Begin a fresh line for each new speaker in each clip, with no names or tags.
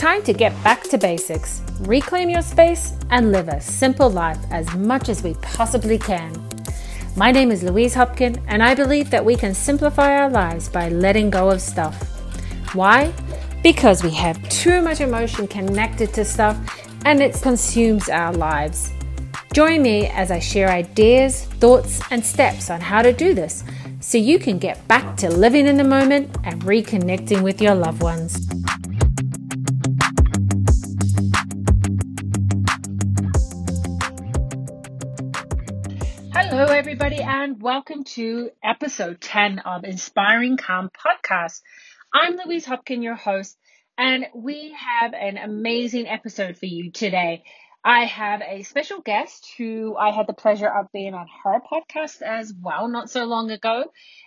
time to get back to basics, reclaim your space, and live a simple life as much as we possibly can. My name is Louise Hopkin, and I believe that we can simplify our lives by letting go of stuff. Why? Because we have too much emotion connected to stuff and it consumes our lives. Join me as I share ideas, thoughts, and steps on how to do this so you can get back to living in the moment and reconnecting with your loved ones. Everybody, and welcome to episode 10 of Inspiring Calm Podcast. I'm Louise Hopkin, your host, and we have an amazing episode for you today. I have a special guest who I had the pleasure of being on her podcast as well not so long ago.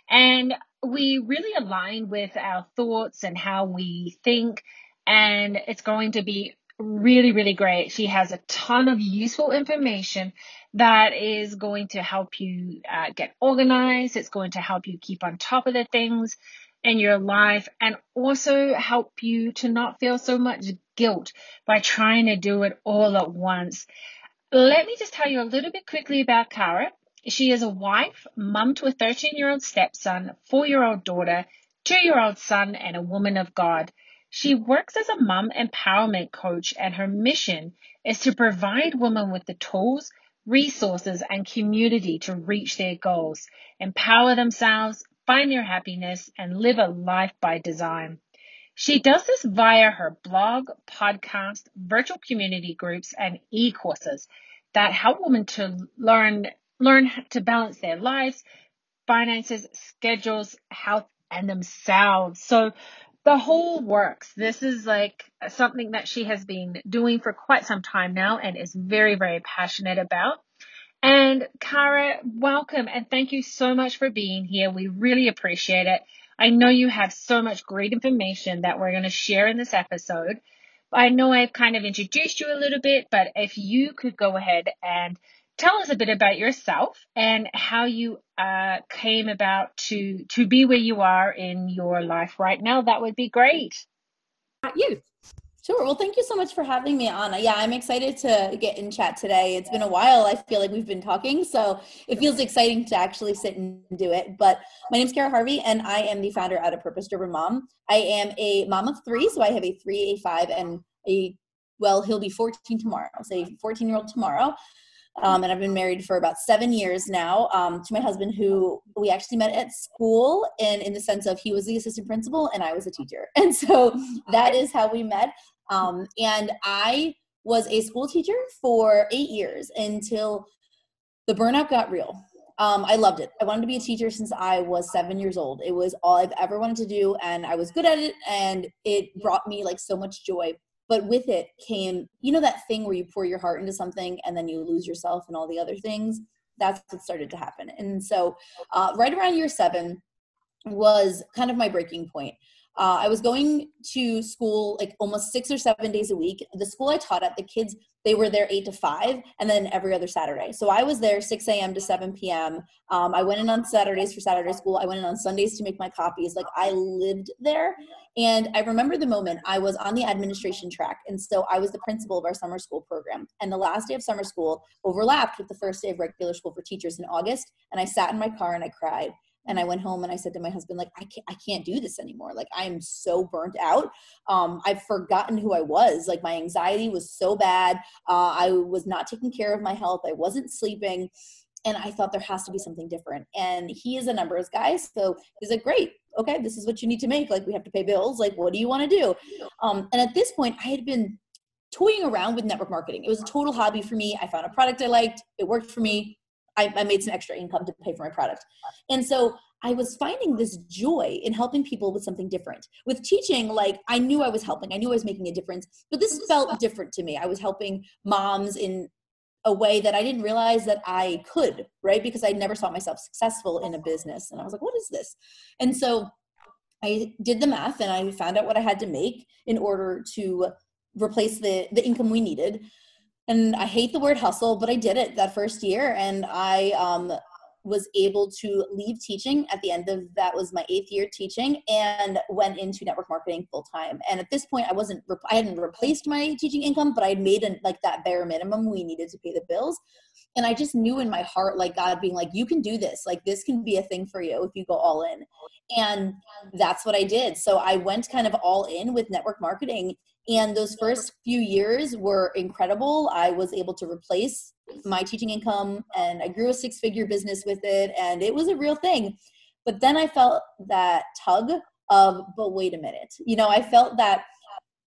And we really align with our thoughts and how we think. And it's going to be really, really great. She has a ton of useful information that is going to help you uh, get organized. It's going to help you keep on top of the things in your life and also help you to not feel so much guilt by trying to do it all at once. Let me just tell you a little bit quickly about Kara. She is a wife, mum to a 13 year old stepson, four year old daughter, two year old son, and a woman of God. She works as a mum empowerment coach, and her mission is to provide women with the tools, resources, and community to reach their goals, empower themselves, find their happiness, and live a life by design. She does this via her blog, podcast, virtual community groups, and e-courses that help women to learn learn to balance their lives, finances, schedules, health, and themselves. So the whole works. This is like something that she has been doing for quite some time now and is very, very passionate about. And Kara, welcome and thank you so much for being here. We really appreciate it. I know you have so much great information that we're going to share in this episode. I know I've kind of introduced you a little bit, but if you could go ahead and tell us a bit about yourself and how you uh, came about to to be where you are in your life right now. That would be great.
You. Sure. Well, thank you so much for having me, Anna. Yeah, I'm excited to get in chat today. It's been a while. I feel like we've been talking, so it feels exciting to actually sit and do it. But my name's Kara Harvey, and I am the founder at A Purpose Driven Mom. I am a mom of three, so I have a three, a five, and a well, he'll be 14 tomorrow. I'll say 14 year old tomorrow. Um, and I've been married for about seven years now um, to my husband, who we actually met at school, and in the sense of he was the assistant principal and I was a teacher, and so that is how we met. Um, and I was a school teacher for eight years until the burnout got real. Um, I loved it. I wanted to be a teacher since I was seven years old. It was all I've ever wanted to do, and I was good at it, and it brought me like so much joy but with it came you know that thing where you pour your heart into something and then you lose yourself and all the other things? That's what started to happen. And so uh, right around year seven was kind of my breaking point uh, I was going to school like almost six or seven days a week. The school I taught at, the kids, they were there eight to five and then every other Saturday. So I was there 6 a.m. to 7 p.m. Um, I went in on Saturdays for Saturday school. I went in on Sundays to make my copies. Like I lived there. And I remember the moment I was on the administration track. And so I was the principal of our summer school program. And the last day of summer school overlapped with the first day of regular school for teachers in August. And I sat in my car and I cried and i went home and i said to my husband like i can't i can't do this anymore. Like i'm so burnt out. Um, i've forgotten who i was. Like my anxiety was so bad. Uh, i was not taking care of my health. I wasn't sleeping. And i thought there has to be something different. And he is a numbers guy so he's like great. Okay this is what you need to make. Like we have to pay bills. Like what do you want to do? Um, and at this point i had been toying around with network marketing. It was a total hobby for me. I found a product i liked. It worked for me I, I made some extra income to pay for my product. And so I was finding this joy in helping people with something different. With teaching, like I knew I was helping, I knew I was making a difference, but this felt different to me. I was helping moms in a way that I didn't realize that I could, right? Because I never saw myself successful in a business. And I was like, what is this? And so I did the math and I found out what I had to make in order to replace the, the income we needed and I hate the word hustle, but I did it that first year, and I um, was able to leave teaching at the end of that was my eighth year teaching and went into network marketing full time. And at this point, I wasn't I hadn't replaced my teaching income, but I had made an, like that bare minimum we needed to pay the bills. And I just knew in my heart, like God being like, you can do this. Like this can be a thing for you if you go all in. And that's what I did. So I went kind of all in with network marketing and those first few years were incredible. I was able to replace my teaching income and I grew a six figure business with it, and it was a real thing. But then I felt that tug of, but wait a minute. You know, I felt that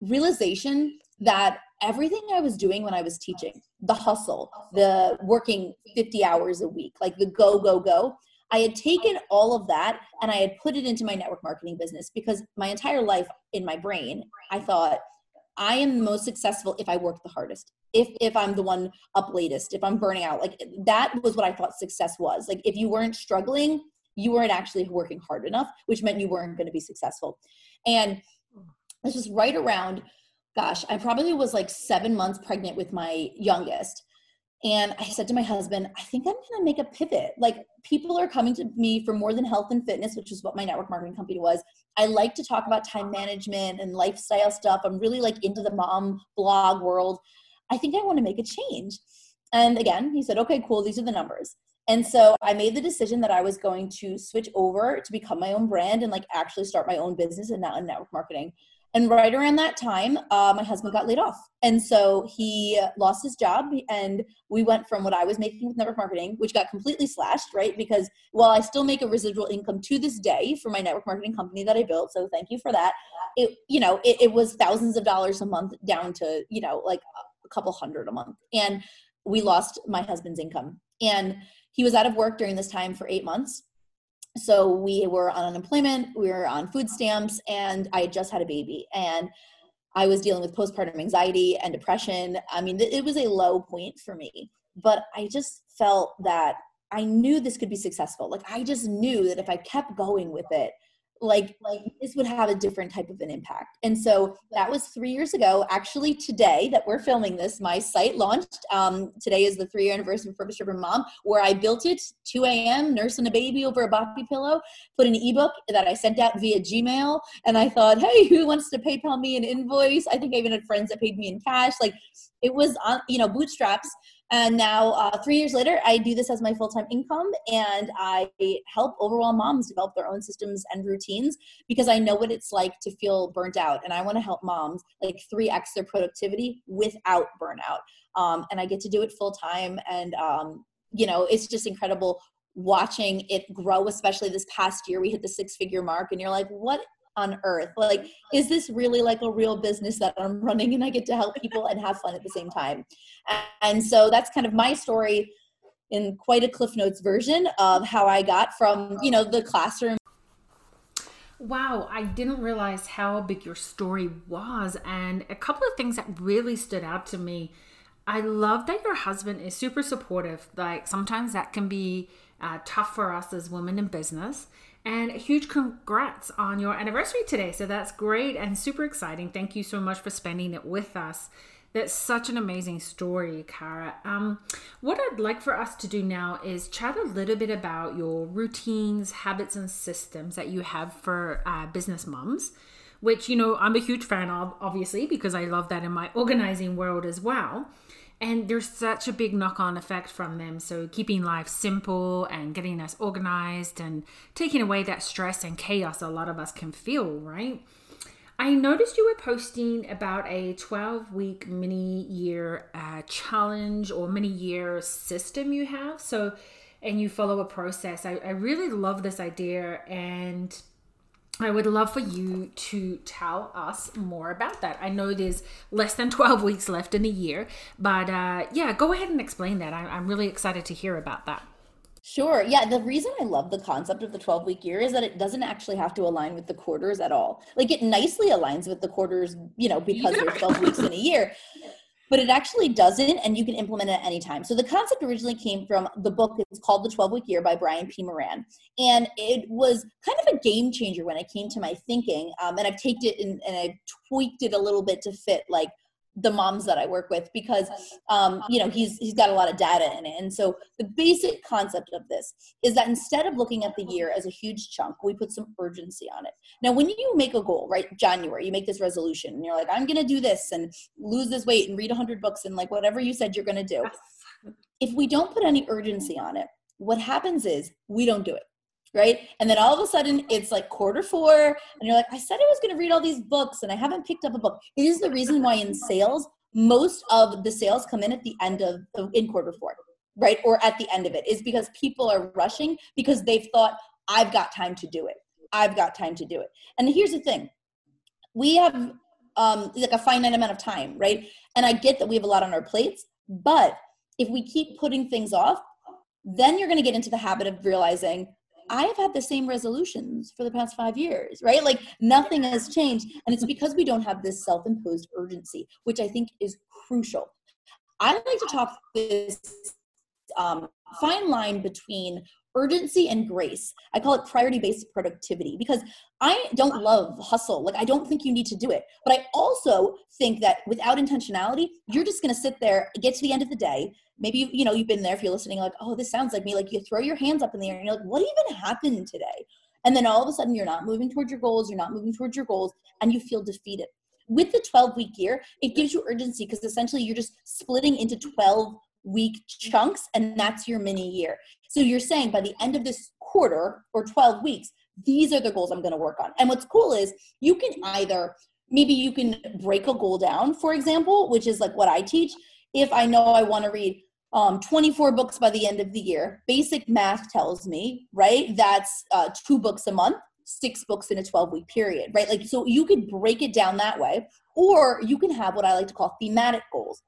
realization that everything I was doing when I was teaching, the hustle, the working 50 hours a week, like the go, go, go, I had taken all of that and I had put it into my network marketing business because my entire life in my brain, I thought, I am most successful if I work the hardest. If if I'm the one up latest, if I'm burning out. Like that was what I thought success was. Like if you weren't struggling, you weren't actually working hard enough, which meant you weren't going to be successful. And this was right around gosh, I probably was like 7 months pregnant with my youngest. And I said to my husband, I think I'm going to make a pivot. Like people are coming to me for more than health and fitness, which is what my network marketing company was. I like to talk about time management and lifestyle stuff. I'm really like into the mom blog world. I think I want to make a change. And again, he said, okay, cool. These are the numbers. And so I made the decision that I was going to switch over to become my own brand and like actually start my own business and not in network marketing. And right around that time, uh, my husband got laid off. And so he lost his job. And we went from what I was making with network marketing, which got completely slashed, right? Because while I still make a residual income to this day for my network marketing company that I built, so thank you for that. It, you know, it, it was thousands of dollars a month down to, you know, like a couple hundred a month. And we lost my husband's income. And he was out of work during this time for eight months so we were on unemployment we were on food stamps and i had just had a baby. And i was dealing with postpartum anxiety and depression. I mean it was a low point for me. But i just felt that i knew this could be successful. Like i just knew that if i kept going with it like like this would have a different type of an impact. And so that was three years ago. Actually today that we're filming this my site launched um, today is the three year anniversary of purpose driven mom where i built it 2 a.m nursing a baby over a boppy pillow put an ebook that i sent out via gmail and i thought hey who wants to paypal me an invoice? I think i even had friends that paid me in cash. Like it was on you know bootstraps and now, uh, three years later, I do this as my full time income and I help overwhelmed moms develop their own systems and routines because I know what it's like to feel burnt out. And I want to help moms like 3x their productivity without burnout. Um, and I get to do it full time. And, um, you know, it's just incredible watching it grow, especially this past year. We hit the six figure mark, and you're like, what on earth? Like, is this really like a real business that I'm running and I get to help people and have fun at the same time? And so that's kind of my story in quite a Cliff Notes version of how I got from, you know, the classroom.
Wow, I didn't realize how big your story was. And a couple of things that really stood out to me. I love that your husband is super supportive. Like sometimes that can be uh, tough for us as women in business. And huge congrats on your anniversary today. So that's great and super exciting. Thank you so much for spending it with us. That's such an amazing story, Kara. Um, what I'd like for us to do now is chat a little bit about your routines, habits, and systems that you have for uh, business moms, which, you know, I'm a huge fan of, obviously, because I love that in my organizing world as well and there's such a big knock on effect from them. So, keeping life simple and getting us organized and taking away that stress and chaos a lot of us can feel, right? I noticed you were posting about a 12 week mini year uh, challenge or mini year system you have. So, and you follow a process. I, I really love this idea and I would love for you to tell us more about that. I know there's less than 12 weeks left in the year, but uh, yeah, go ahead and explain that. I, I'm really excited to hear about that.
Sure. Yeah. The reason I love the concept of the 12 week year is that it doesn't actually have to align with the quarters at all. Like it nicely aligns with the quarters, you know, because there's 12 weeks in a year but it actually doesn't and you can implement it at any time so the concept originally came from the book it's called the 12 week year by brian p. Moran and it was kind of a game changer when it came to my thinking um, and i've taken it and, and i've tweaked it a little bit to fit like the moms that I work with because um, you know he's he's got a lot of data in it. And so the basic concept of this is that instead of looking at the year as a huge chunk, we put some urgency on it. Now, when you make a goal, right, January, you make this resolution, and you're like, I'm going to do this and lose this weight and read 100 books and like whatever you said you're going to do. If we don't put any urgency on it, what happens is we don't do it right? And then all of a sudden it's like quarter four, and you're like, I said I was going to read all these books and I haven't picked up a book. It is the reason why in sales, most of the sales come in at the end of, in quarter four, right? Or at the end of it, is because people are rushing because they've thought, I've got time to do it. I've got time to do it. And here's the thing we have um, like a finite amount of time, right? And I get that we have a lot on our plates, but if we keep putting things off, then you're going to get into the habit of realizing I've had the same resolutions for the past five years, right? Like nothing has changed. And it's because we don't have this self imposed urgency, which I think is crucial. I like to talk this um, fine line between urgency and grace. I call it priority based productivity because I don't love hustle. Like, I don't think you need to do it. But I also think that without intentionality, you're just going to sit there, get to the end of the day, maybe you, you know you've been there if you're listening like oh this sounds like me like you throw your hands up in the air and you're like what even happened today and then all of a sudden you're not moving towards your goals you're not moving towards your goals and you feel defeated with the 12 week year it gives you urgency because essentially you're just splitting into 12 week chunks and that's your mini year so you're saying by the end of this quarter or 12 weeks these are the goals i'm going to work on and what's cool is you can either maybe you can break a goal down for example which is like what i teach if i know i want to read um, 24 books by the end of the year. Basic math tells me, right? That's uh, two books a month, six books in a 12 week period, right? Like, so you could break it down that way, or you can have what I like to call thematic goals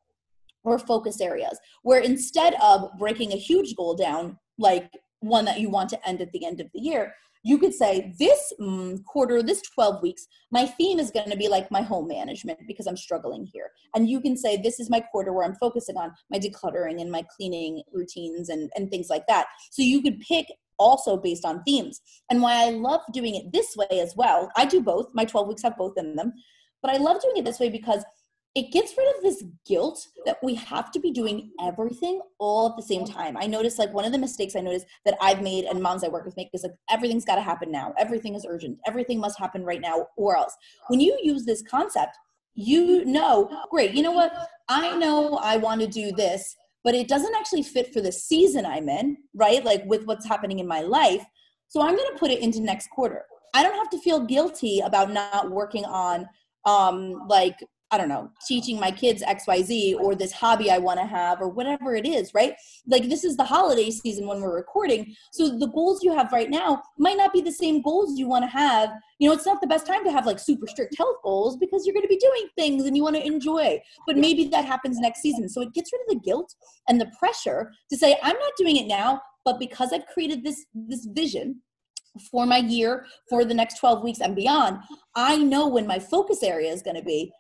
or focus areas, where instead of breaking a huge goal down, like one that you want to end at the end of the year, you could say this mm, quarter this 12 weeks my theme is going to be like my home management because i'm struggling here. And you can say this is my quarter where i'm focusing on my decluttering and my cleaning routines and, and things like that. So you could pick also based on themes. And why i love doing it this way as well i do both. My 12 weeks have both in them. But i love doing it this way because it gets rid of this guilt that we have to be doing everything all at the same time. I notice like one of the mistakes I noticed that I've made and moms I work with make is like everything's got to happen now. Everything is urgent. Everything must happen right now or else. When you use this concept, you know, great, you know what? I know I want to do this, but it doesn't actually fit for the season I'm in, right? Like with what's happening in my life. So I'm going to put it into next quarter. I don't have to feel guilty about not working on um like I don't know, teaching my kids XYZ or this hobby I want to have or whatever it is, right? Like this is the holiday season when we're recording. So the goals you have right now might not be the same goals you want to have. You know, it's not the best time to have like super strict health goals because you're going to be doing things and you want to enjoy. But maybe that happens next season. So it gets rid of the guilt and the pressure to say, I'm not doing it now, but because I've created this this vision for my year, for the next 12 weeks and beyond, I know when my focus area is going to be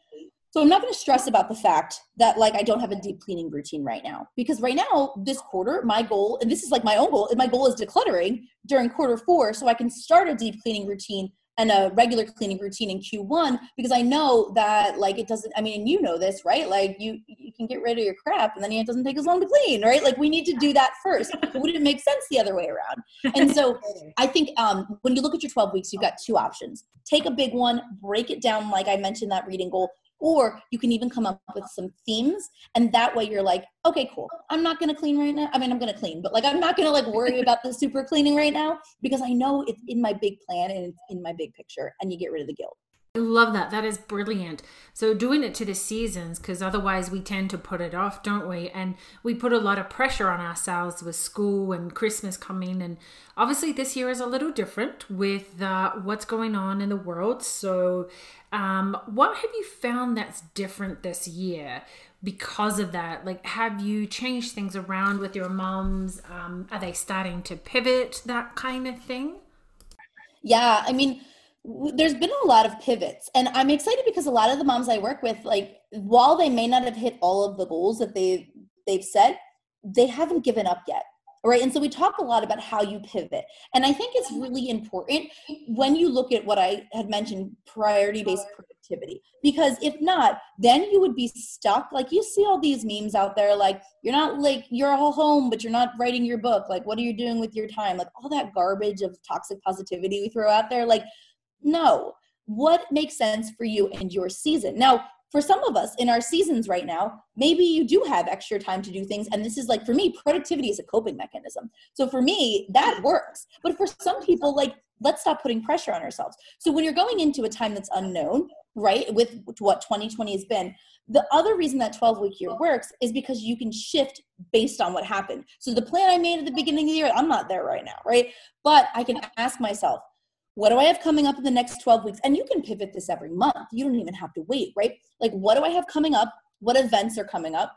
so I'm not going to stress about the fact that like I don't have a deep cleaning routine right now because right now this quarter my goal and this is like my own goal my goal is decluttering during quarter 4 so I can start a deep cleaning routine and a regular cleaning routine in Q1 because I know that like it doesn't I mean and you know this right? Like you you can get rid of your crap and then it doesn't take as long to clean right? Like we need to do that first. It wouldn't make sense the other way around? And so I think um, when you look at your 12 weeks you've got two options. Take a big one break it down like I mentioned that reading goal or you can even come up with some themes and that way you're like okay cool. I'm not to clean right now. I mean i'm to clean but like i'm not to like worry about the super cleaning right now because i know it's in my big plan and it's in my big picture and you get rid of the guilt
I love that. That is brilliant. So doing it to the seasons because otherwise we tend to put it off, don't we? And we put a lot of pressure on ourselves with school and Christmas coming. And obviously this year is a little different with uh, what's going on in the world. So um, what have you found that's different this year because of that? Like, have you changed things around with your moms? Um, are they starting to pivot, that kind of thing?
Yeah, I mean, there's been a lot of pivots and i'm excited because a lot of the moms i work with like while they may not have hit all of the goals that they they've set they haven't given up yet right? And so we talk a lot about how you pivot and i think it's really important when you look at what i had mentioned priority based productivity because if not then you would be stuck. Like you see all these memes out there like you're not like you're all home but you're not writing your book. Like what are you doing with your time? Like all that garbage of toxic positivity we throw out there like no what makes sense for you and your season now for some of us in our seasons right now, maybe you do have extra time to do things. And this is like, for me, productivity is a coping mechanism. So for me, that works. But for some people, like, let's stop putting pressure on ourselves. So when you're going into a time that's unknown, right, with what 2020 has been, the other reason that 12 week year works is because you can shift based on what happened. So the plan I made at the beginning of the year, I'm not there right now, right? But I can ask myself, what do I have coming up in the next 12 weeks? And you can pivot this every month. You don't even have to wait, right? Like, what do I have coming up? What events are coming up?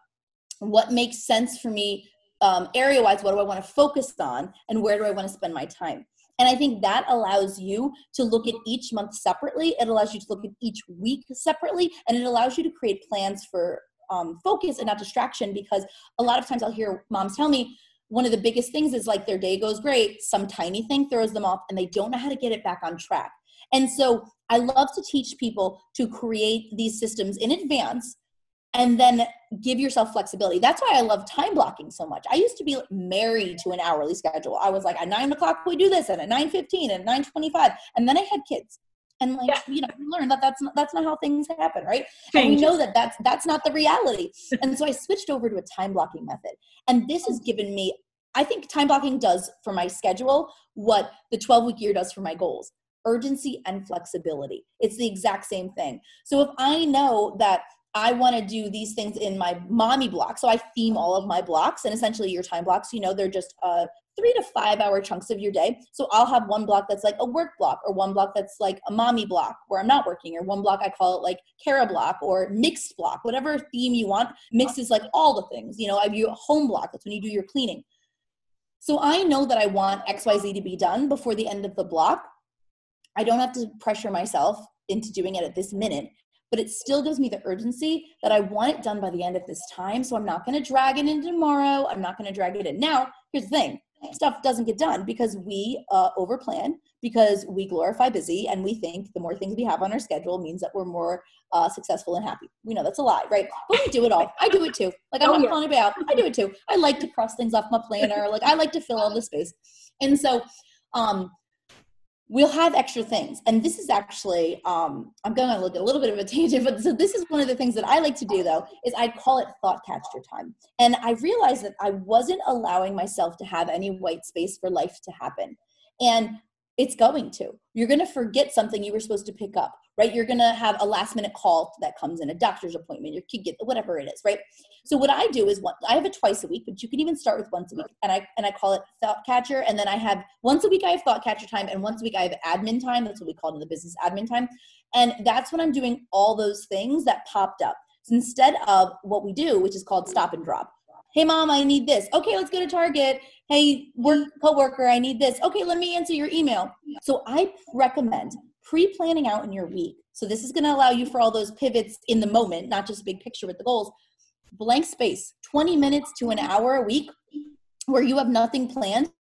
What makes sense for me um, area wise? What do I want to focus on? And where do I want to spend my time? And I think that allows you to look at each month separately. It allows you to look at each week separately. And it allows you to create plans for um, focus and not distraction because a lot of times I'll hear moms tell me, one of the biggest things is like their day goes great, some tiny thing throws them off, and they don't know how to get it back on track. And so I love to teach people to create these systems in advance and then give yourself flexibility. That's why I love time blocking so much. I used to be married to an hourly schedule. I was like, at nine o'clock we do this, and at nine fifteen, and nine twenty-five, and then I had kids, and like yeah. you know, we learned that that's not, that's not how things happen, right? Thank and we know that that's that's not the reality. and so I switched over to a time blocking method, and this has given me I think time blocking does for my schedule what the 12 week year does for my goals urgency and flexibility. It's the exact same thing. So if I know that I want to do these things in my mommy block, so I theme all of my blocks and essentially your time blocks, you know, they're just uh, three to five hour chunks of your day. So I'll have one block that's like a work block, or one block that's like a mommy block where I'm not working, or one block I call it like Kara block or mixed block, whatever theme you want. Mixed is like all the things, you know, I view a home block, that's when you do your cleaning. So I know that I want XYZ to be done before the end of the block. I don't have to pressure myself into doing it at this minute, but it still gives me the urgency that I want it done by the end of this time. So I'm not going to drag it into tomorrow. I'm not going to drag it in. Now, here's the thing stuff doesn't get done because we uh, overplan because we glorify busy and we think the more things we have on our schedule means that we're more uh, successful and happy. We know that's a lie, right? But we do it all. I do it too. Like I'm oh, not yeah. calling about. I do it too. I like to cross things off my planner. Like I like to fill all the space. And so um, we'll have extra things. And this is actually, um, I'm going to look a little bit of a tangent, but so this is one of the things that I like to do though, is I call it thought catcher time. And I realized that I wasn't allowing myself to have any white space for life to happen. And it's going to. You're going to forget something you were supposed to pick up, right? You're going to have a last minute call that comes in, a doctor's appointment, your kid get whatever it is, right? So what I do is I have it twice a week, but you can even start with once a week, and I and I call it thought catcher, and then I have once a week I have thought catcher time, and once a week I have admin time. That's what we call it in the business admin time, and that's when I'm doing all those things that popped up. So instead of what we do, which is called stop and drop. Hey mom, I need this. Okay, let's go to Target. Hey work coworker i need this. Okay let me answer your email. So i recommend pre-planning out in your week. So this is going to allow you for all those pivots in the moment not just big picture with the goals. Blank space 20 minutes to an hour a week where you have nothing planned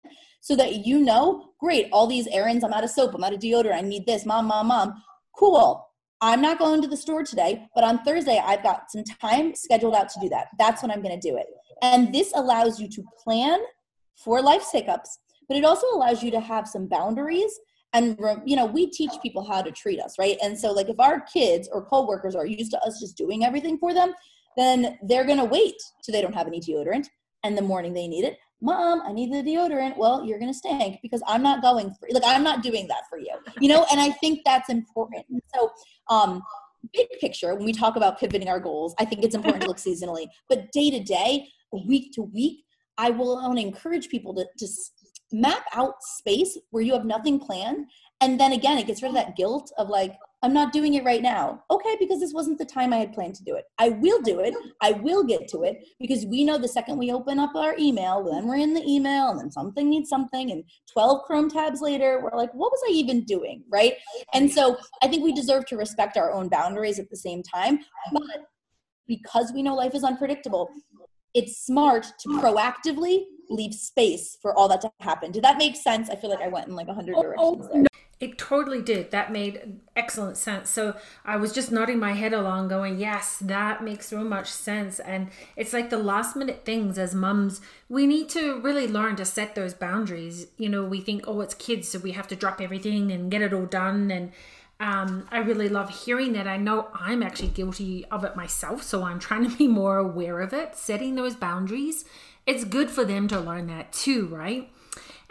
so that you know great all these errands i'm out of soap i'm out of deodorant i need this mom mom mom. Cool i'm not going to the store today but on thursday i've got some time scheduled out to do that. That's when i'm going to do it. And this allows you to plan for life's hiccups, but it also allows you to have some boundaries and you know we teach people how to treat us right? And so like if our kids or coworkers are used to us just doing everything for them then they're going to wait till they don't have any deodorant and the morning they need it mom i need the deodorant. Well you're going to stink because i'm not going for like i'm not doing that for you you know? And i think that's important. So um big picture when we talk about pivoting our goals i think it's important to look seasonally. But day to day week to week I will encourage people to just map out space where you have nothing planned. And then again, it gets rid of that guilt of like, I'm not doing it right now. Okay, because this wasn't the time I had planned to do it. I will do it. I will get to it because we know the second we open up our email, then we're in the email and then something needs something. And 12 Chrome tabs later, we're like, what was I even doing? Right. And so I think we deserve to respect our own boundaries at the same time. But because we know life is unpredictable, it's smart to proactively leave space for all that to happen. Did that make sense? I feel like I went in like a hundred oh, directions there.
It totally did. That made excellent sense. So I was just nodding my head along, going, Yes, that makes so much sense. And it's like the last minute things as mums, we need to really learn to set those boundaries. You know, we think, Oh, it's kids, so we have to drop everything and get it all done. And um, I really love hearing that. I know I'm actually guilty of it myself. So I'm trying to be more aware of it, setting those boundaries. It's good for them to learn that too, right?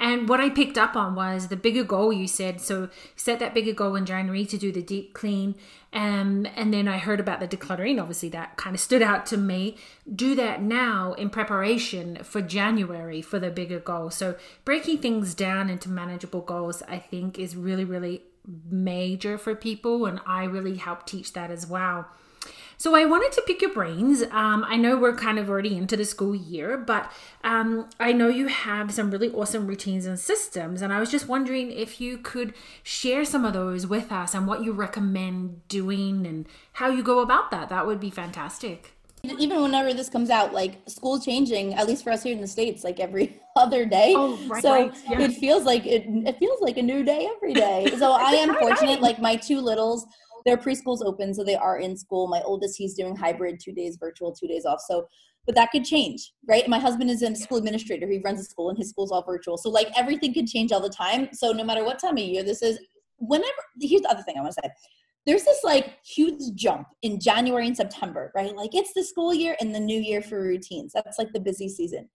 And what I picked up on was the bigger goal you said. So set that bigger goal in January to do the deep clean. Um, and then I heard about the decluttering. Obviously, that kind of stood out to me. Do that now in preparation for January for the bigger goal. So breaking things down into manageable goals, I think, is really, really major for people. And I really help teach that as well. So I wanted to pick your brains. Um, I know we're kind of already into the school year, but um, I know you have some really awesome routines and systems. And I was just wondering if you could share some of those with us and what you recommend doing and how you go about that. That would be fantastic
even whenever this comes out like school changing at least for us here in the states like every other day oh, right, so right, yeah. it feels like it, it feels like a new day every day so i am fortunate like my two littles their preschool's open, so they are in school. My oldest, he's doing hybrid, two days virtual, two days off. So, but that could change, right? My husband is a school administrator. He runs a school, and his school's all virtual. So, like everything could change all the time. So, no matter what time of year this is, whenever. Here's the other thing I want to say. There's this like huge jump in January and September, right? Like it's the school year and the new year for routines. That's like the busy season.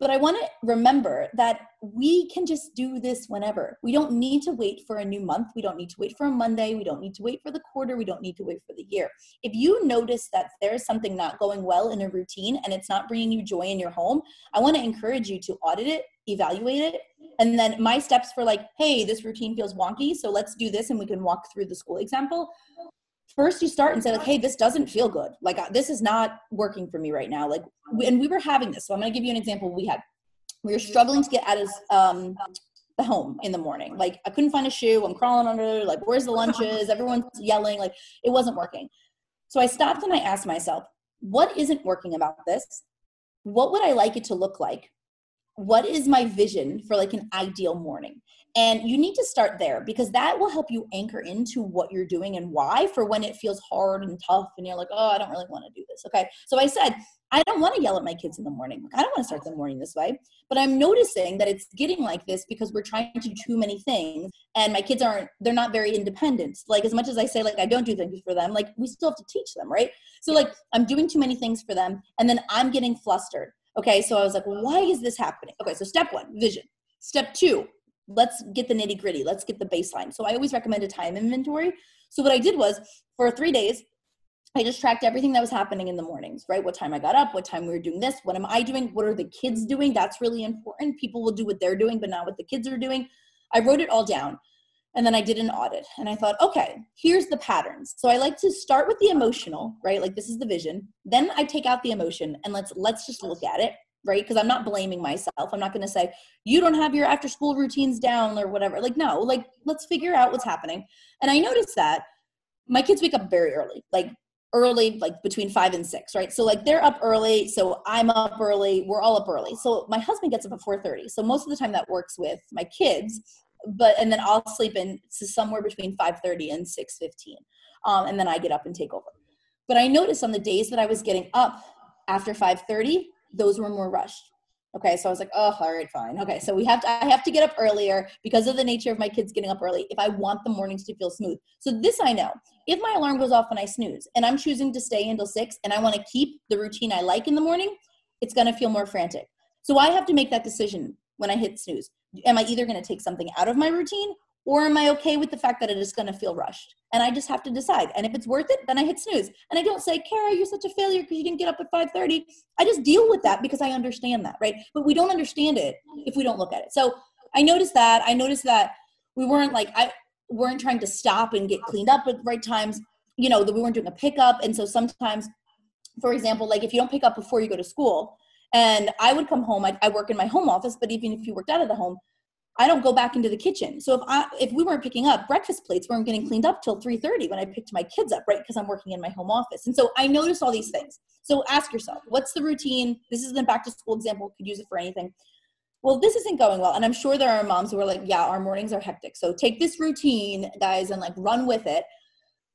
But I want to remember that we can just do this whenever. We don't need to wait for a new month. We don't need to wait for a Monday. We don't need to wait for the quarter. We don't need to wait for the year. If you notice that there's something not going well in a routine and it's not bringing you joy in your home, I want to encourage you to audit it, evaluate it. And then my steps for like, hey, this routine feels wonky. So let's do this and we can walk through the school example first you start and say like hey this doesn't feel good. Like uh, this is not working for me right now. Like and we were having this. So i'm going to give you an example we had. We were struggling to get out of um, the home in the morning. Like i couldn't find a shoe. I'm crawling under. Like where's the lunches? Everyone's yelling. Like it wasn't working. So i stopped and i asked myself what isn't working about this? What would i like it to look like? What is my vision for like an ideal morning and you need to start there because that will help you anchor into what you're doing and why for when it feels hard and tough and you're like, oh, I don't really want to do this. Okay. So I said, I don't want to yell at my kids in the morning. I don't want to start the morning this way. But I'm noticing that it's getting like this because we're trying to do too many things and my kids aren't, they're not very independent. Like as much as I say, like, I don't do things for them, like we still have to teach them, right? So like I'm doing too many things for them and then I'm getting flustered. Okay. So I was like, why is this happening? Okay. So step one, vision. Step two, let's get the nitty gritty let's get the baseline. So i always recommend a time inventory. So what i did was for three days i just tracked everything that was happening in the mornings right? What time i got up what time we were doing this what am i doing what are the kids doing? That's really important. People will do what they're doing but not what the kids are doing. I wrote it all down and then i did an audit and i thought okay here's the patterns. So i like to start with the emotional right? Like this is the vision. Then i take out the emotion and let's let's just look at it right? Because I'm not blaming myself. I'm not going to say, you don't have your after school routines down or whatever. Like, no, like, let's figure out what's happening. And I noticed that my kids wake up very early, like early, like between five and six, right? So, like, they're up early. So I'm up early. We're all up early. So my husband gets up at 4.30. So most of the time that works with my kids. But, and then I'll sleep in to somewhere between 5.30 and 6.15. Um, and then I get up and take over. But I noticed on the days that I was getting up after 5.30, those were more rushed. Okay, so I was like, oh, all right, fine. Okay, so we have to, I have to get up earlier because of the nature of my kids getting up early if I want the mornings to feel smooth. So this I know. If my alarm goes off and I snooze and I'm choosing to stay until six and I want to keep the routine I like in the morning, it's going to feel more frantic. So I have to make that decision when I hit snooze. Am I either going to take something out of my routine or am I okay with the fact that it is going to feel rushed? And I just have to decide. And if it's worth it, then I hit snooze. And I don't say, Kara, you're such a failure because you didn't get up at 5:30. I just deal with that because I understand that, right? But we don't understand it if we don't look at it. So I noticed that. I noticed that we weren't like I weren't trying to stop and get cleaned up at the right times. You know, that we weren't doing a pickup. And so sometimes, for example, like if you don't pick up before you go to school, and I would come home, I, I work in my home office, but even if you worked out of the home, I don't go back into the kitchen. So if I if we weren't picking up breakfast plates weren't getting cleaned up till 3:30 when I picked my kids up, right? Because I'm working in my home office. And so I noticed all these things. So ask yourself, what's the routine? This is the back to school example, could use it for anything. Well, this isn't going well. And I'm sure there are moms who are like, yeah, our mornings are hectic. So take this routine, guys, and like run with it.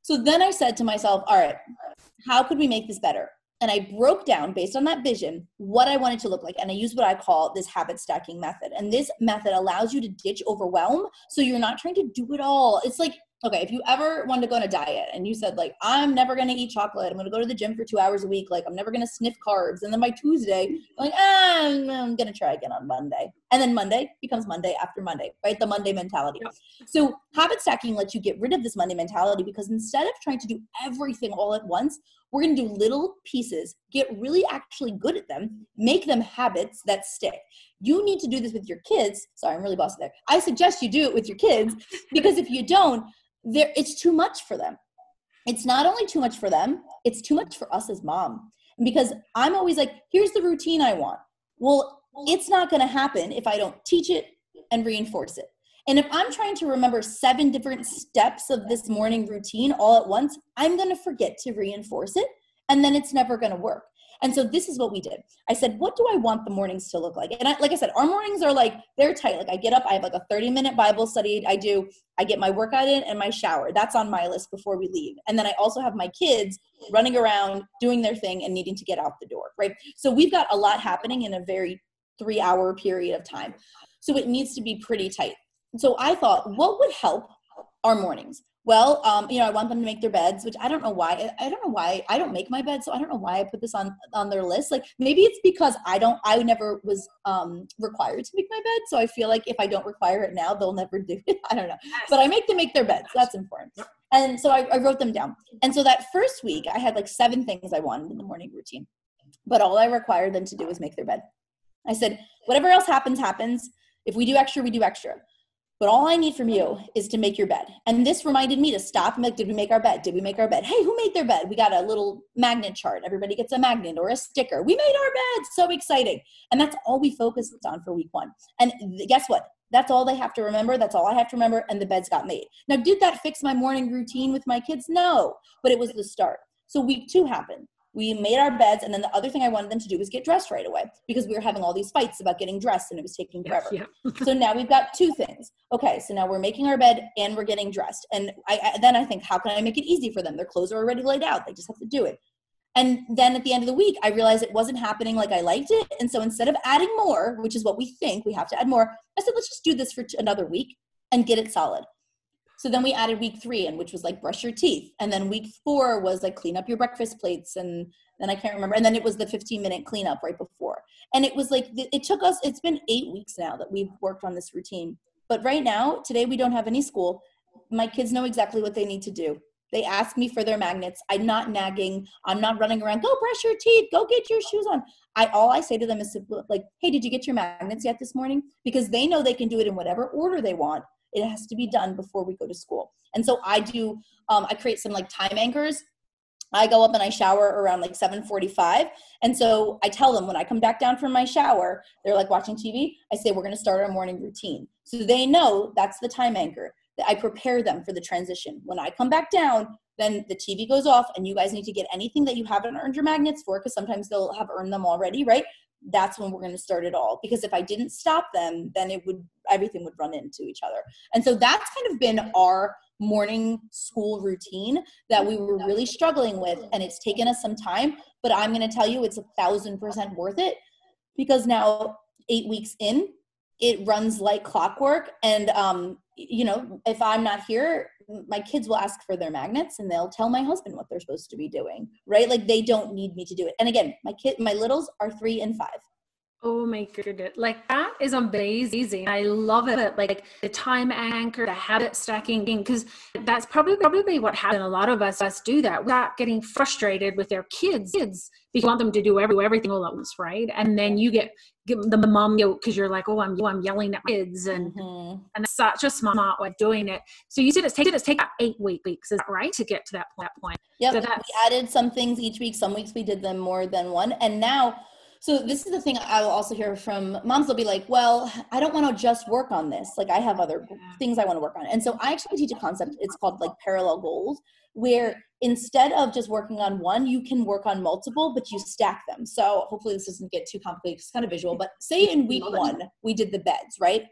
So then I said to myself, all right, how could we make this better? And I broke down based on that vision what I wanted to look like. And I use what I call this habit stacking method. And this method allows you to ditch overwhelm so you're not trying to do it all. It's like okay, if you ever wanted to go on a diet and you said like, I'm never going to eat chocolate, I'm going to go to the gym for two hours a week, like I'm never going to sniff carbs, and then by Tuesday, like, ah, I'm, I'm going to try again on Monday, and then Monday becomes Monday after Monday, right? The Monday mentality. Yep. So habit stacking lets you get rid of this Monday mentality because instead of trying to do everything all at once, we're going to do little pieces, get really actually good at them, make them habits that stick. You need to do this with your kids. Sorry, I'm really bossy there. I suggest you do it with your kids because if you don't, there it's too much for them. It's not only too much for them it's too much for us as mom. Because i'm always like here's the routine i want. Well it's not going to happen if i don't teach it and reinforce it. And if i'm trying to remember seven different steps of this morning routine all at once i'm going to forget to reinforce it and then it's never going to work and so this is what we did. I said, what do I want the mornings to look like? And I, like I said, our mornings are like, they're tight. Like I get up, I have like a 30 minute Bible study. I do, I get my workout in and my shower. That's on my list before we leave. And then I also have my kids running around doing their thing and needing to get out the door, right? So we've got a lot happening in a very three hour period of time. So it needs to be pretty tight. So I thought, what would help our mornings? Well um, you know i want them to make their beds which i don't know why i don't know why i don't make my bed so i don't know why i put this on on their list. Like maybe it's because i don't i never was um, required to make my bed so i feel like if i don't require it now they'll never do it. I don't know. But i make them make their beds that's important. And so I, I wrote them down. And so that first week i had like seven things i wanted in the morning routine. But all i required them to do was make their bed. I said whatever else happens happens. If we do extra we do extra but all I need from you is to make your bed. And this reminded me to stop and like, did we make our bed? Did we make our bed? Hey, who made their bed? We got a little magnet chart. Everybody gets a magnet or a sticker. We made our bed. So exciting. And that's all we focused on for week one. And guess what? That's all they have to remember. That's all I have to remember. And the beds got made. Now, did that fix my morning routine with my kids? No, but it was the start. So week two happened we made our beds and then the other thing i wanted them to do was get dressed right away because we were having all these fights about getting dressed and it was taking forever. yeah. so now we've got two things. Okay so now we're making our bed and we're getting dressed. And I, I, then i think how can i make it easy for them? Their clothes are already laid out. They just have to do it. And then at the end of the week i realized it wasn't happening like i liked it. And so instead of adding more which is what we think we have to add more i said let's just do this for another week and get it solid so then we added week three, and which was like brush your teeth. And then week four was like clean up your breakfast plates. And then I can't remember. And then it was the 15 minute cleanup right before. And it was like, it took us, it's been eight weeks now that we've worked on this routine. But right now, today we don't have any school. My kids know exactly what they need to do. They ask me for their magnets. I'm not nagging. I'm not running around, go brush your teeth, go get your shoes on. I all I say to them is like, hey, did you get your magnets yet this morning? Because they know they can do it in whatever order they want it has to be done before we go to school. And so i do um, i create some like time anchors. I go up and i shower around like 7.45 and so i tell them when i come back down from my shower they're like watching tv i say we're going to start our morning routine. So they know that's the time anchor that i prepare them for the transition. When i come back down then the tv goes off and you guys need to get anything that you haven't earned your magnets for because sometimes they'll have earned them already right that's when we're going to start it all because if i didn't stop them then it would everything would run into each other. And so that's kind of been our morning school routine that we were really struggling with and it's taken us some time but i'm going to tell you it's a thousand percent worth it because now eight weeks in it runs like clockwork and um, you know if i'm not here my kids will ask for their magnets and they'll tell my husband what they're supposed to be doing right? Like they don't need me to do it. And again my kid my littles are three and five
Oh my goodness. Like that is amazing. I love it. Like the time anchor, the habit stacking, because that's probably probably what happened. A lot of us us do that. We're not getting frustrated with their kids. Kids because you want them to do every, everything all at once, right? And then you get give the mom guilt because you're like, oh, I'm I'm yelling at kids, and mm-hmm. and that's such a smart way of doing it. So you said it's taken it's taken eight weeks, is that right, to get to that point?
Yeah, so we added some things each week. Some weeks we did them more than one, and now So this is the thing I will also hear from moms. They'll be like, "Well, I don't want to just work on this. Like, I have other things I want to work on." And so I actually teach a concept. It's called like parallel goals, where instead of just working on one, you can work on multiple, but you stack them. So hopefully this doesn't get too complicated. It's kind of visual. But say in week one we did the beds, right?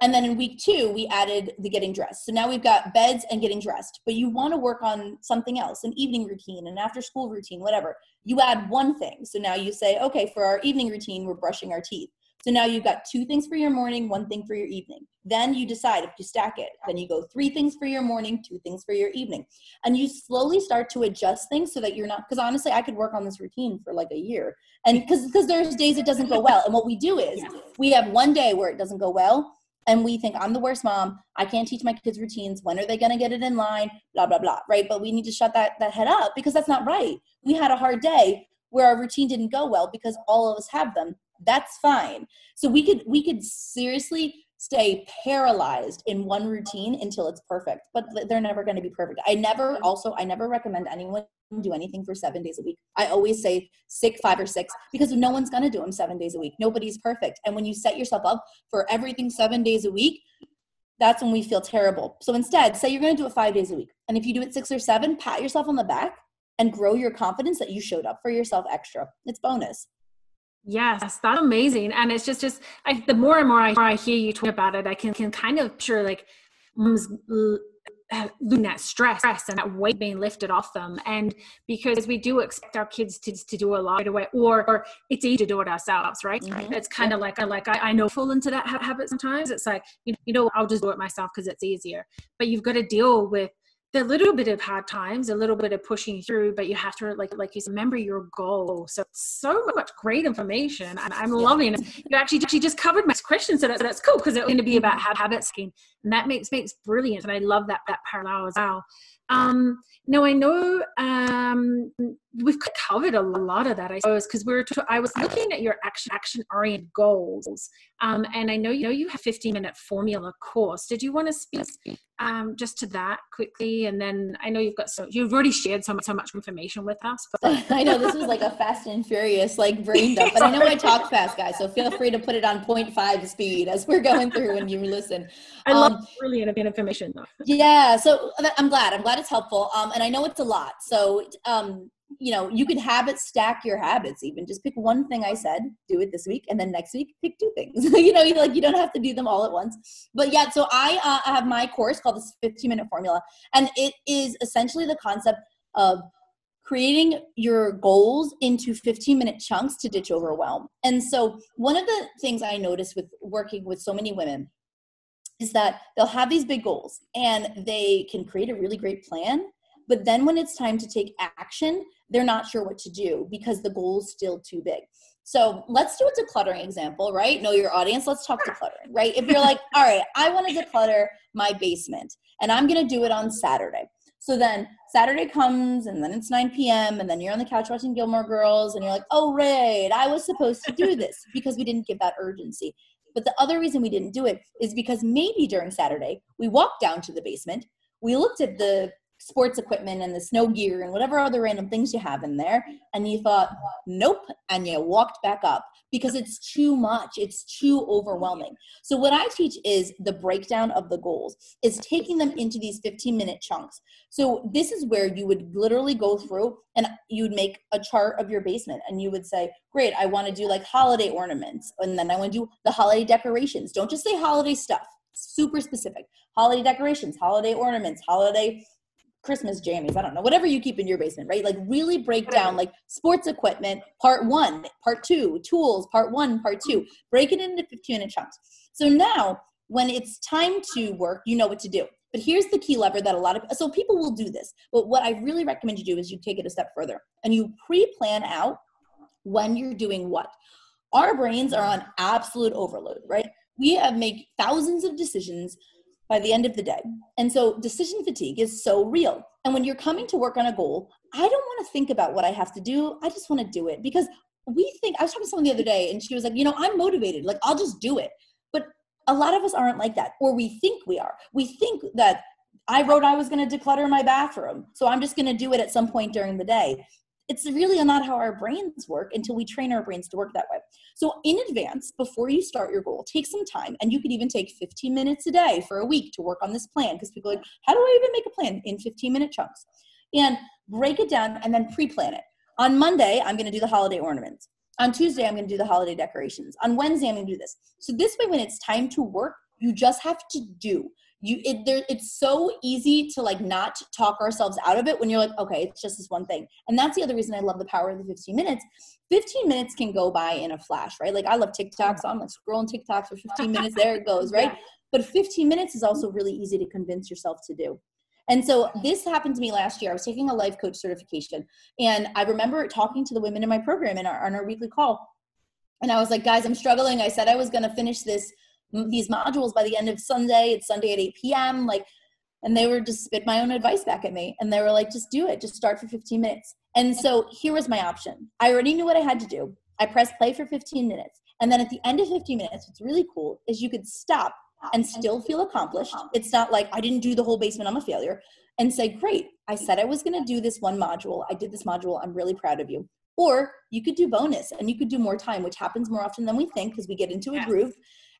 And then in week two, we added the getting dressed. So now we've got beds and getting dressed, but you want to work on something else, an evening routine, an after school routine, whatever. You add one thing. So now you say, okay, for our evening routine, we're brushing our teeth. So now you've got two things for your morning, one thing for your evening. Then you decide if you stack it. Then you go three things for your morning, two things for your evening. And you slowly start to adjust things so that you're not, because honestly, I could work on this routine for like a year. And because because there's days it doesn't go well. And what we do is we have one day where it doesn't go well and we think i'm the worst mom. I can't teach my kids routines. When are they going to get it in line? Blah blah blah right? But we need to shut that, that head up because that's not right. We had a hard day where our routine didn't go well because all of us have them. That's fine. So we could we could seriously stay paralyzed in one routine until it's perfect but they're never going to be perfect. I never also i never recommend anyone do anything for seven days a week. I always say six five or six because no one's going to do them seven days a week. Nobody's perfect. And when you set yourself up for everything seven days a week that's when we feel terrible. So instead say you're going to do it five days a week and if you do it six or seven pat yourself on the back and grow your confidence that you showed up for yourself extra. It's bonus
Yes, that's amazing. And it's just, just I, the more and more I, I hear you talk about it, I can, can kind of sure like moms losing that stress and that weight being lifted off them. And because we do expect our kids to, to do a lot right away, or, or it's easy to do it ourselves, right? Mm-hmm. It's kind of like, I like I, I know fall into that habit sometimes. It's like, you you know I'll just do it myself because it's easier. But you've got to deal with the little bit of hard times, a little bit of pushing through, but you have to like like you remember your goal. So so much great information, and I'm yeah. loving it. You actually actually just covered my question, so, that, so that's cool because it's going to be about habit scheme, and that makes makes brilliant, and I love that that parallel as well. Um, now I know um, we've covered a lot of that, I suppose, because we are T- I was looking at your action action oriented goals, um, and I know you know you have 15 minute formula course. Did you want to speak um, just to that quickly, and then I know you've got so you've already shared so much so much information with us.
But I know this was like a fast and furious like brain dump, but I know I talk fast, guys. So feel free to put it on 0.5 speed as we're going through when you listen.
I love um, brilliant information though.
yeah, so I'm glad. I'm glad it's helpful, um, and I know it's a lot. So um, you know, you could habit stack your habits even. Just pick one thing I said, do it this week, and then next week pick two things. you know, like you don't have to do them all at once. But yeah, so I uh, have my course called the 15 minute formula, and it is essentially the concept of creating your goals into 15 minute chunks to ditch overwhelm. And so one of the things I noticed with working with so many women is that they'll have these big goals and they can create a really great plan but then when it's time to take action, they're not sure what to do because the goal is still too big. So let's do a decluttering example, right? Know your audience. Let's talk decluttering, right? If you're like, all right, I want to declutter my basement and I'm going to do it on Saturday. So then Saturday comes and then it's 9 p.m. and then you're on the couch watching Gilmore Girls and you're like, oh, right, I was supposed to do this because we didn't give that urgency. But the other reason we didn't do it is because maybe during Saturday we walked down to the basement, we looked at the sports equipment and the snow gear and whatever other random things you have in there. And you thought nope and you walked back up because it's too much. It's too overwhelming. So what i teach is the breakdown of the goals is taking them into these 15 minute chunks. So this is where you would literally go through and you would make a chart of your basement and you would say great i want to do like holiday ornaments. And then i want to do the holiday decorations. Don't just say holiday stuff. Super specific. Holiday decorations holiday ornaments holiday Christmas jammies, I don't know, whatever you keep in your basement, right? Like really break down like sports equipment, part one, part two, tools, part one, part two, break it into 15 minute chunks. So now when it's time to work, you know what to do. But here's the key lever that a lot of so people will do this. But what I really recommend you do is you take it a step further and you pre-plan out when you're doing what. Our brains are on absolute overload, right? We have made thousands of decisions by the end of the day. And so decision fatigue is so real. And when you're coming to work on a goal, I don't want to think about what I have to do. I just want to do it because we think I was talking to someone the other day and she was like, you know, I'm motivated. Like I'll just do it. But a lot of us aren't like that, or we think we are. We think that I wrote I was going to declutter my bathroom. So I'm just going to do it at some point during the day. It's really not how our brains work until we train our brains to work that way. So, in advance, before you start your goal, take some time, and you could even take 15 minutes a day for a week to work on this plan because people are like, How do I even make a plan in 15 minute chunks? And break it down and then pre plan it. On Monday, I'm going to do the holiday ornaments. On Tuesday, I'm going to do the holiday decorations. On Wednesday, I'm going to do this. So, this way, when it's time to work, you just have to do you it there it's so easy to like not talk ourselves out of it when you're like okay it's just this one thing and that's the other reason i love the power of the 15 minutes 15 minutes can go by in a flash right like i love tiktok so i'm like scrolling tiktok for 15 minutes there it goes right yeah. but 15 minutes is also really easy to convince yourself to do and so this happened to me last year. I was taking a life coach certification, and I remember talking to the women in my program in our, on our weekly call. And I was like, guys, I'm struggling. I said I was going to finish this these modules by the end of Sunday. It's Sunday at 8 p.m. Like, and they were just spit my own advice back at me. And they were like, just do it. Just start for 15 minutes. And so here was my option. I already knew what I had to do. I pressed play for 15 minutes. And then at the end of 15 minutes, what's really cool is you could stop and still feel accomplished. It's not like I didn't do the whole basement, I'm a failure. And say, great, I said I was going to do this one module. I did this module. I'm really proud of you. Or you could do bonus and you could do more time, which happens more often than we think because we get into a groove.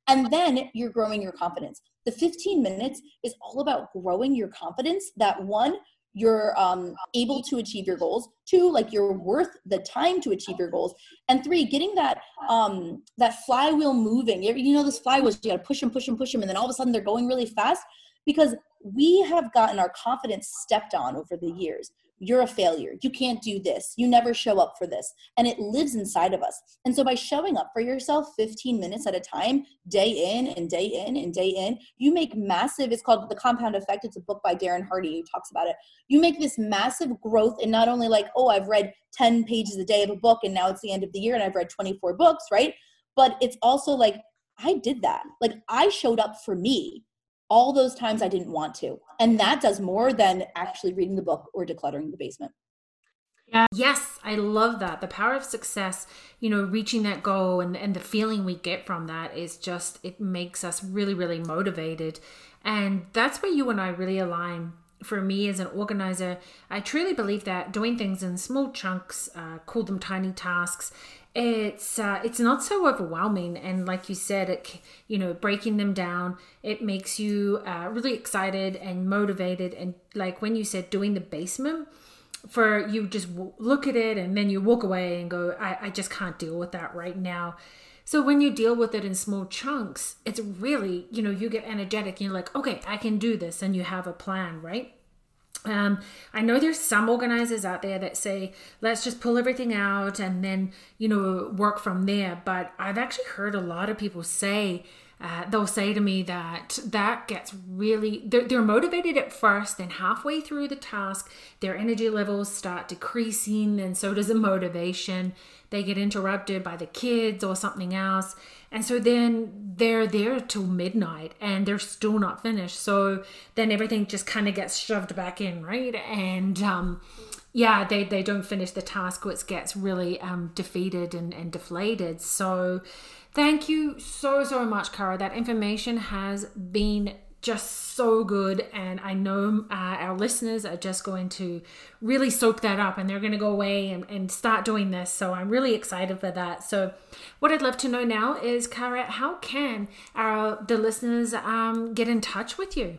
And then you're growing your confidence. The 15 minutes is all about growing your confidence that one, you're um, able to achieve your goals. Two like you're worth the time to achieve your goals. And three getting that um that flywheel moving. You know this flywheel you gotta push them push them push them and then all of a sudden they're going really fast because we have gotten our confidence stepped on over the years you're a failure. You can't do this. You never show up for this. And it lives inside of us. And so by showing up for yourself 15 minutes at a time, day in and day in and day in, you make massive, it's called The Compound Effect. It's a book by Darren Hardy who talks about it. You make this massive growth in not only like, oh, I've read 10 pages a day of a book and now it's the end of the year and I've read 24 books, right? But it's also like, I did that. Like I showed up for me all those times I didn't want to. And that does more than actually reading the book or decluttering the basement.
Yeah. Yes, I love that. The power of success, you know, reaching that goal and, and the feeling we get from that is just, it makes us really, really motivated. And that's where you and I really align. For me as an organizer, I truly believe that doing things in small chunks, uh, call them tiny tasks, it's uh, it's not so overwhelming and like you said it you know breaking them down it makes you uh, really excited and motivated and like when you said doing the basement for you just w- look at it and then you walk away and go I, I just can't deal with that right now. So when you deal with it in small chunks it's really you know you get energetic and you're like okay i can do this and you have a plan right um, I know there's some organizers out there that say, let's just pull everything out and then, you know, work from there. But I've actually heard a lot of people say, uh, they'll say to me that that gets really, they're, they're motivated at first, then halfway through the task, their energy levels start decreasing, and so does the motivation. They get interrupted by the kids or something else. And so then they're there till midnight and they're still not finished. So then everything just kind of gets shoved back in, right? And um, yeah, they, they don't finish the task, which gets really um, defeated and, and deflated. So thank you so, so much, Cara. That information has been just so good and i know uh, our listeners are just going to really soak that up and they're going to go away and, and start doing this so i'm really excited for that so what i'd love to know now is cara how can our the listeners um, get in touch with you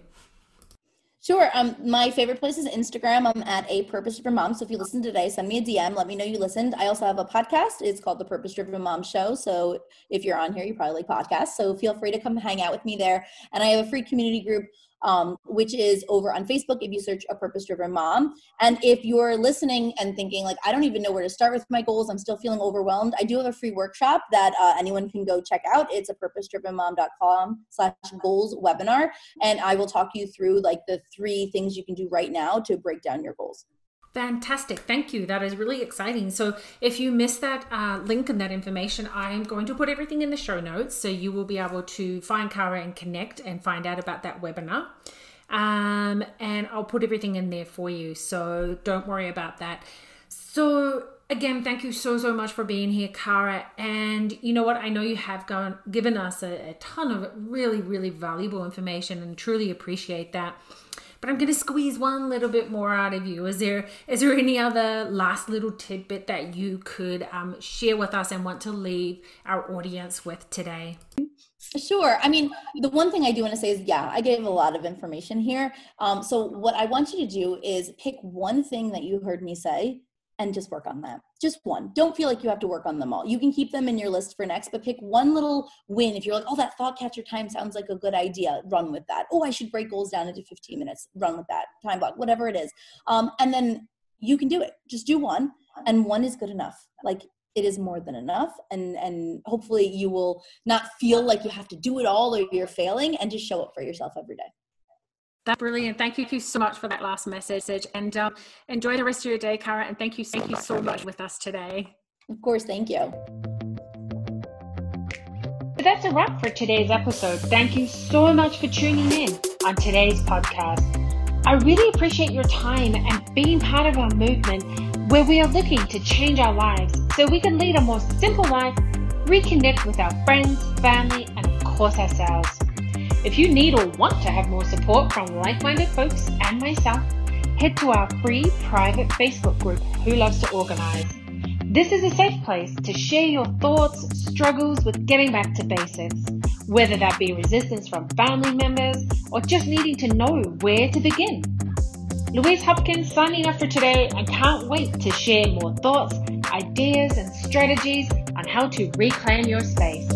Sure. Um, my favorite place is Instagram. I'm at a purpose driven mom. So if you listen today, send me a DM. Let me know you listened. I also have a podcast. It's called the Purpose Driven Mom Show. So if you're on here, you probably like podcasts. So feel free to come hang out with me there. And I have a free community group um, which is over on Facebook if you search a purpose driven mom. And if you're listening and thinking, like, I don't even know where to start with my goals, I'm still feeling overwhelmed, I do have a free workshop that uh, anyone can go check out. It's a purpose driven mom.com slash goals webinar. And I will talk you through like the three things you can do right now to break down your goals.
Fantastic. Thank you. That is really exciting. So, if you missed that uh, link and that information, I'm going to put everything in the show notes. So, you will be able to find Cara and connect and find out about that webinar. Um, and I'll put everything in there for you. So, don't worry about that. So, again, thank you so, so much for being here, Cara. And you know what? I know you have gone, given us a, a ton of really, really valuable information and truly appreciate that. But I'm going to squeeze one little bit more out of you. Is there is there any other last little tidbit that you could um, share with us and want to leave our audience with today?
Sure. I mean, the one thing I do want to say is, yeah, I gave a lot of information here. Um, so, what I want you to do is pick one thing that you heard me say and just work on that. Just one. Don't feel like you have to work on them all. You can keep them in your list for next, but pick one little win. If you're like, oh, that thought catcher time sounds like a good idea, run with that. Oh, I should break goals down into 15 minutes, run with that. Time block, whatever it is. Um, and then you can do it. Just do one, and one is good enough. Like it is more than enough and and hopefully you will not feel like you have to do it all or you're failing and just show up for yourself every day
that's brilliant. Thank you so much for that last message. And um, enjoy the rest of your day, Cara. And thank you, thank you so much with us today.
Of course, thank you.
So that's a wrap for today's episode. Thank you so much for tuning in on today's podcast. I really appreciate your time and being part of our movement where we are looking to change our lives so we can lead a more simple life, reconnect with our friends, family, and of course ourselves. If you need or want to have more support from like minded folks and myself, head to our free private Facebook group, Who Loves to Organize. This is a safe place to share your thoughts, struggles with getting back to basics, whether that be resistance from family members or just needing to know where to begin. Louise Hopkins signing off for today and can't wait to share more thoughts, ideas, and strategies on how to reclaim your space.